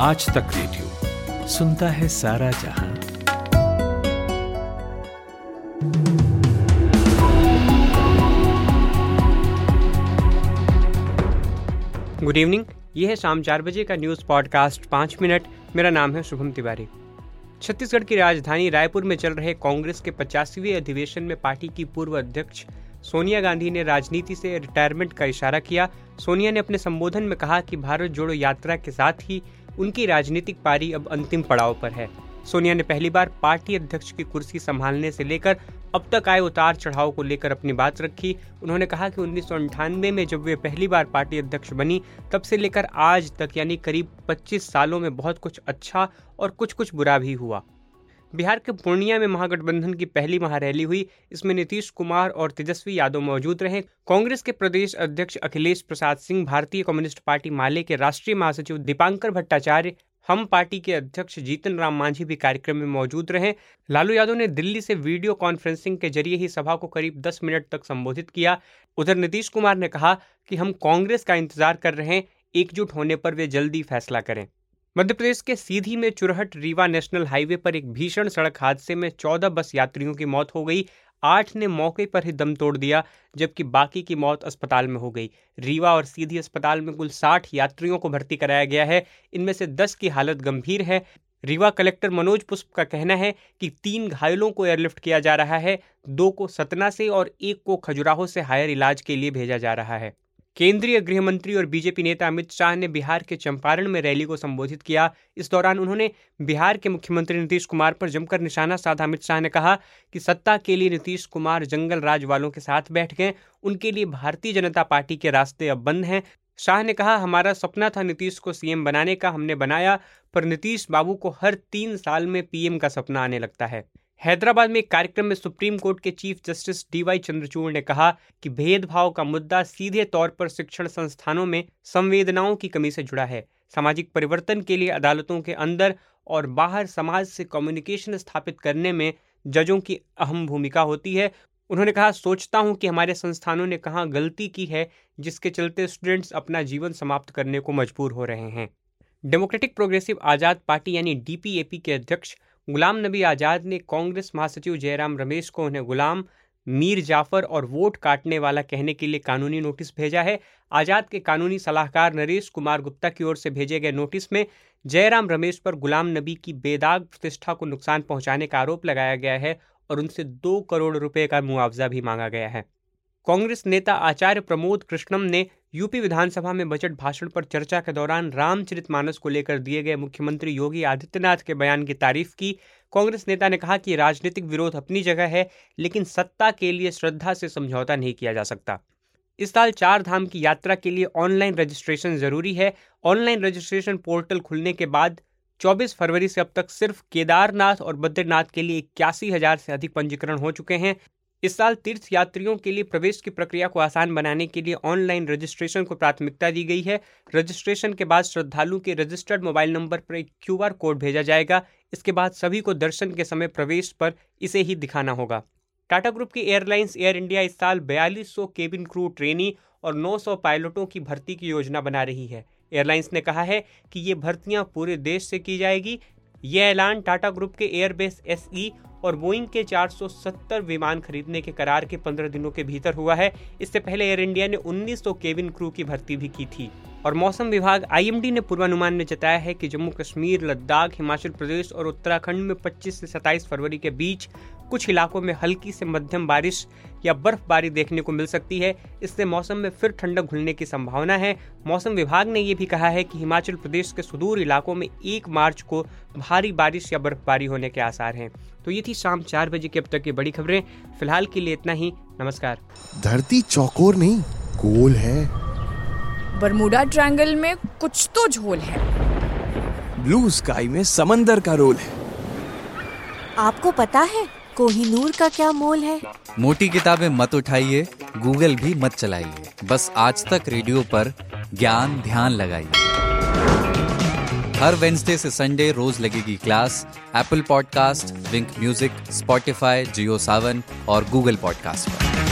आज तक रेडियो सुनता है सारा जहाँ। गुड इवनिंग ये है शाम चार बजे का न्यूज़ पॉडकास्ट पाँच मिनट। मेरा नाम है शुभम तिवारी। छत्तीसगढ़ की राजधानी रायपुर में चल रहे कांग्रेस के पचासीवें अधिवेशन में पार्टी की पूर्व अध्यक्ष सोनिया गांधी ने राजनीति से रिटायरमेंट का इशारा किया। सोनिया ने अपने संबोधन में कहा कि भारत जोड़ो यात्रा के साथ ही उनकी राजनीतिक पारी अब अंतिम पड़ाव पर है। सोनिया ने पहली बार पार्टी अध्यक्ष की कुर्सी संभालने से लेकर अब तक आए उतार चढ़ाव को लेकर अपनी बात रखी। उन्होंने कहा कि उन्नीस में जब वे पहली बार पार्टी अध्यक्ष बनी, तब से लेकर आज तक, यानी करीब 25 सालों में बहुत कुछ अच्छा और कुछ कुछ बुरा भी हुआ। बिहार के पूर्णिया में महागठबंधन की पहली महारैली हुई। इसमें नीतीश कुमार और तेजस्वी यादव मौजूद रहे। कांग्रेस के प्रदेश अध्यक्ष अखिलेश प्रसाद सिंह, भारतीय कम्युनिस्ट पार्टी माले के राष्ट्रीय महासचिव दीपांकर भट्टाचार्य, हम पार्टी के अध्यक्ष जीतन राम मांझी भी कार्यक्रम में मौजूद रहे। लालू यादव ने दिल्ली से वीडियो कॉन्फ्रेंसिंग के ज़रिए ही सभा को करीब 10 मिनट तक संबोधित किया। उधर नीतीश कुमार ने कहा कि हम कांग्रेस का इंतज़ार कर रहे हैं, एकजुट होने पर वे जल्दी फैसला करें। मध्य प्रदेश के सीधी में चुरहट रीवा नेशनल हाईवे पर एक भीषण सड़क हादसे में चौदह बस यात्रियों की मौत हो गई। आठ ने मौके पर ही दम तोड़ दिया, जबकि बाकी की मौत अस्पताल में हो गई। रीवा और सीधी अस्पताल में कुल साठ यात्रियों को भर्ती कराया गया है। इनमें से दस की हालत गंभीर है। रीवा कलेक्टर मनोज पुष्प का कहना है कि तीन घायलों को एयरलिफ्ट किया जा रहा है, दो को सतना से और एक को खजुराहो से हायर इलाज के लिए भेजा जा रहा है। केंद्रीय गृह मंत्री और बीजेपी नेता अमित शाह ने बिहार के चंपारण में रैली को संबोधित किया। इस दौरान उन्होंने बिहार के मुख्यमंत्री नीतीश कुमार पर जमकर निशाना साधा। अमित शाह ने कहा कि सत्ता के लिए नीतीश कुमार जंगल राज वालों के साथ बैठ गए। उनके लिए भारतीय जनता पार्टी के रास्ते अब बंद हैं। शाह ने कहा, हमारा सपना था नीतीश को सीएम बनाने का, हमने बनाया, पर नीतीश बाबू को हर तीन साल में पीएम का सपना आने लगता है। हैदराबाद में एक कार्यक्रम में सुप्रीम कोर्ट के चीफ जस्टिस डीवाई चंद्रचूड़ ने कहा कि भेदभाव का मुद्दा सीधे तौर पर शिक्षण संस्थानों में संवेदनाओं की कमी से जुड़ा है। सामाजिक परिवर्तन के लिए अदालतों के अंदर और बाहर समाज से कम्युनिकेशन स्थापित करने में जजों की अहम भूमिका होती है। उन्होंने कहा, सोचता हूँ कि हमारे संस्थानों ने कहाँ गलती की है, जिसके चलते स्टूडेंट्स अपना जीवन समाप्त करने को मजबूर हो रहे हैं। डेमोक्रेटिक प्रोग्रेसिव आज़ाद पार्टी यानी डीपीएपी के अध्यक्ष गुलाम नबी आज़ाद ने कांग्रेस महासचिव जयराम रमेश को उन्हें गुलाम, मीर जाफ़र और वोट काटने वाला कहने के लिए कानूनी नोटिस भेजा है। आज़ाद के कानूनी सलाहकार नरेश कुमार गुप्ता की ओर से भेजे गए नोटिस में जयराम रमेश पर गुलाम नबी की बेदाग प्रतिष्ठा को नुकसान पहुँचाने का आरोप लगाया गया है और उनसे दो करोड़ रुपए का मुआवजा भी मांगा गया है। कांग्रेस नेता आचार्य प्रमोद कृष्णम ने यूपी विधानसभा में बजट भाषण पर चर्चा के दौरान रामचरितमानस को लेकर दिए गए मुख्यमंत्री योगी आदित्यनाथ के बयान की तारीफ़ की। कांग्रेस नेता ने कहा कि राजनीतिक विरोध अपनी जगह है, लेकिन सत्ता के लिए श्रद्धा से समझौता नहीं किया जा सकता। इस साल चार धाम की यात्रा के लिए ऑनलाइन रजिस्ट्रेशन ज़रूरी है। ऑनलाइन रजिस्ट्रेशन पोर्टल खुलने के बाद 24 फरवरी से अब तक सिर्फ़ केदारनाथ और बद्रीनाथ के लिए इक्यासी हज़ार से अधिक पंजीकरण हो चुके हैं। इस साल तीर्थ यात्रियों के लिए प्रवेश की प्रक्रिया को आसान बनाने के लिए ऑनलाइन रजिस्ट्रेशन को प्राथमिकता दी गई है। रजिस्ट्रेशन के बाद श्रद्धालु के रजिस्टर्ड मोबाइल नंबर पर एक क्यूआर कोड भेजा जाएगा। इसके बाद सभी को दर्शन के समय प्रवेश पर इसे ही दिखाना होगा। टाटा ग्रुप की एयरलाइंस एयर इंडिया इस साल बयालीस केबिन क्रू ट्रेनी और 900 पायलटों की भर्ती की योजना बना रही है। एयरलाइंस ने कहा है कि ये भर्तियाँ पूरे देश से की जाएगी। ये ऐलान टाटा ग्रुप के एयरबेस एसई और बोइंग के 470 विमान खरीदने के करार के 15 दिनों के भीतर हुआ है। इससे पहले एयर इंडिया ने 1900 केविन क्रू की भर्ती भी की थी। और मौसम विभाग आईएमडी ने पूर्वानुमान में जताया है कि जम्मू कश्मीर, लद्दाख, हिमाचल प्रदेश और उत्तराखंड में 25 से 27 फरवरी के बीच कुछ इलाकों में हल्की से मध्यम बारिश या बर्फबारी देखने को मिल सकती है। इससे मौसम में फिर ठंडक घुलने की संभावना है। मौसम विभाग ने यह भी कहा है कि हिमाचल प्रदेश के सुदूर इलाकों में एक मार्च को भारी बारिश या बर्फबारी होने के आसार हैं। तो ये थी शाम चार बजे के अब तक की बड़ी खबरें। फ़िलहाल के लिए इतना ही। नमस्कार। धरती चौकोर नहीं गोल है। बरमुडा ट्रायंगल में कुछ तो झोल है। ब्लू स्काई में समंदर का रोल है। आपको पता है कोहिनूर का क्या मोल है? मोटी किताबें मत उठाइए, गूगल भी मत चलाइए। बस आज तक रेडियो पर ज्ञान ध्यान लगाइए। हर वेंसडे से संडे रोज लगेगी class, Apple podcast, Wink music, Spotify, Jio Saavn और गूगल पॉडकास्ट पर।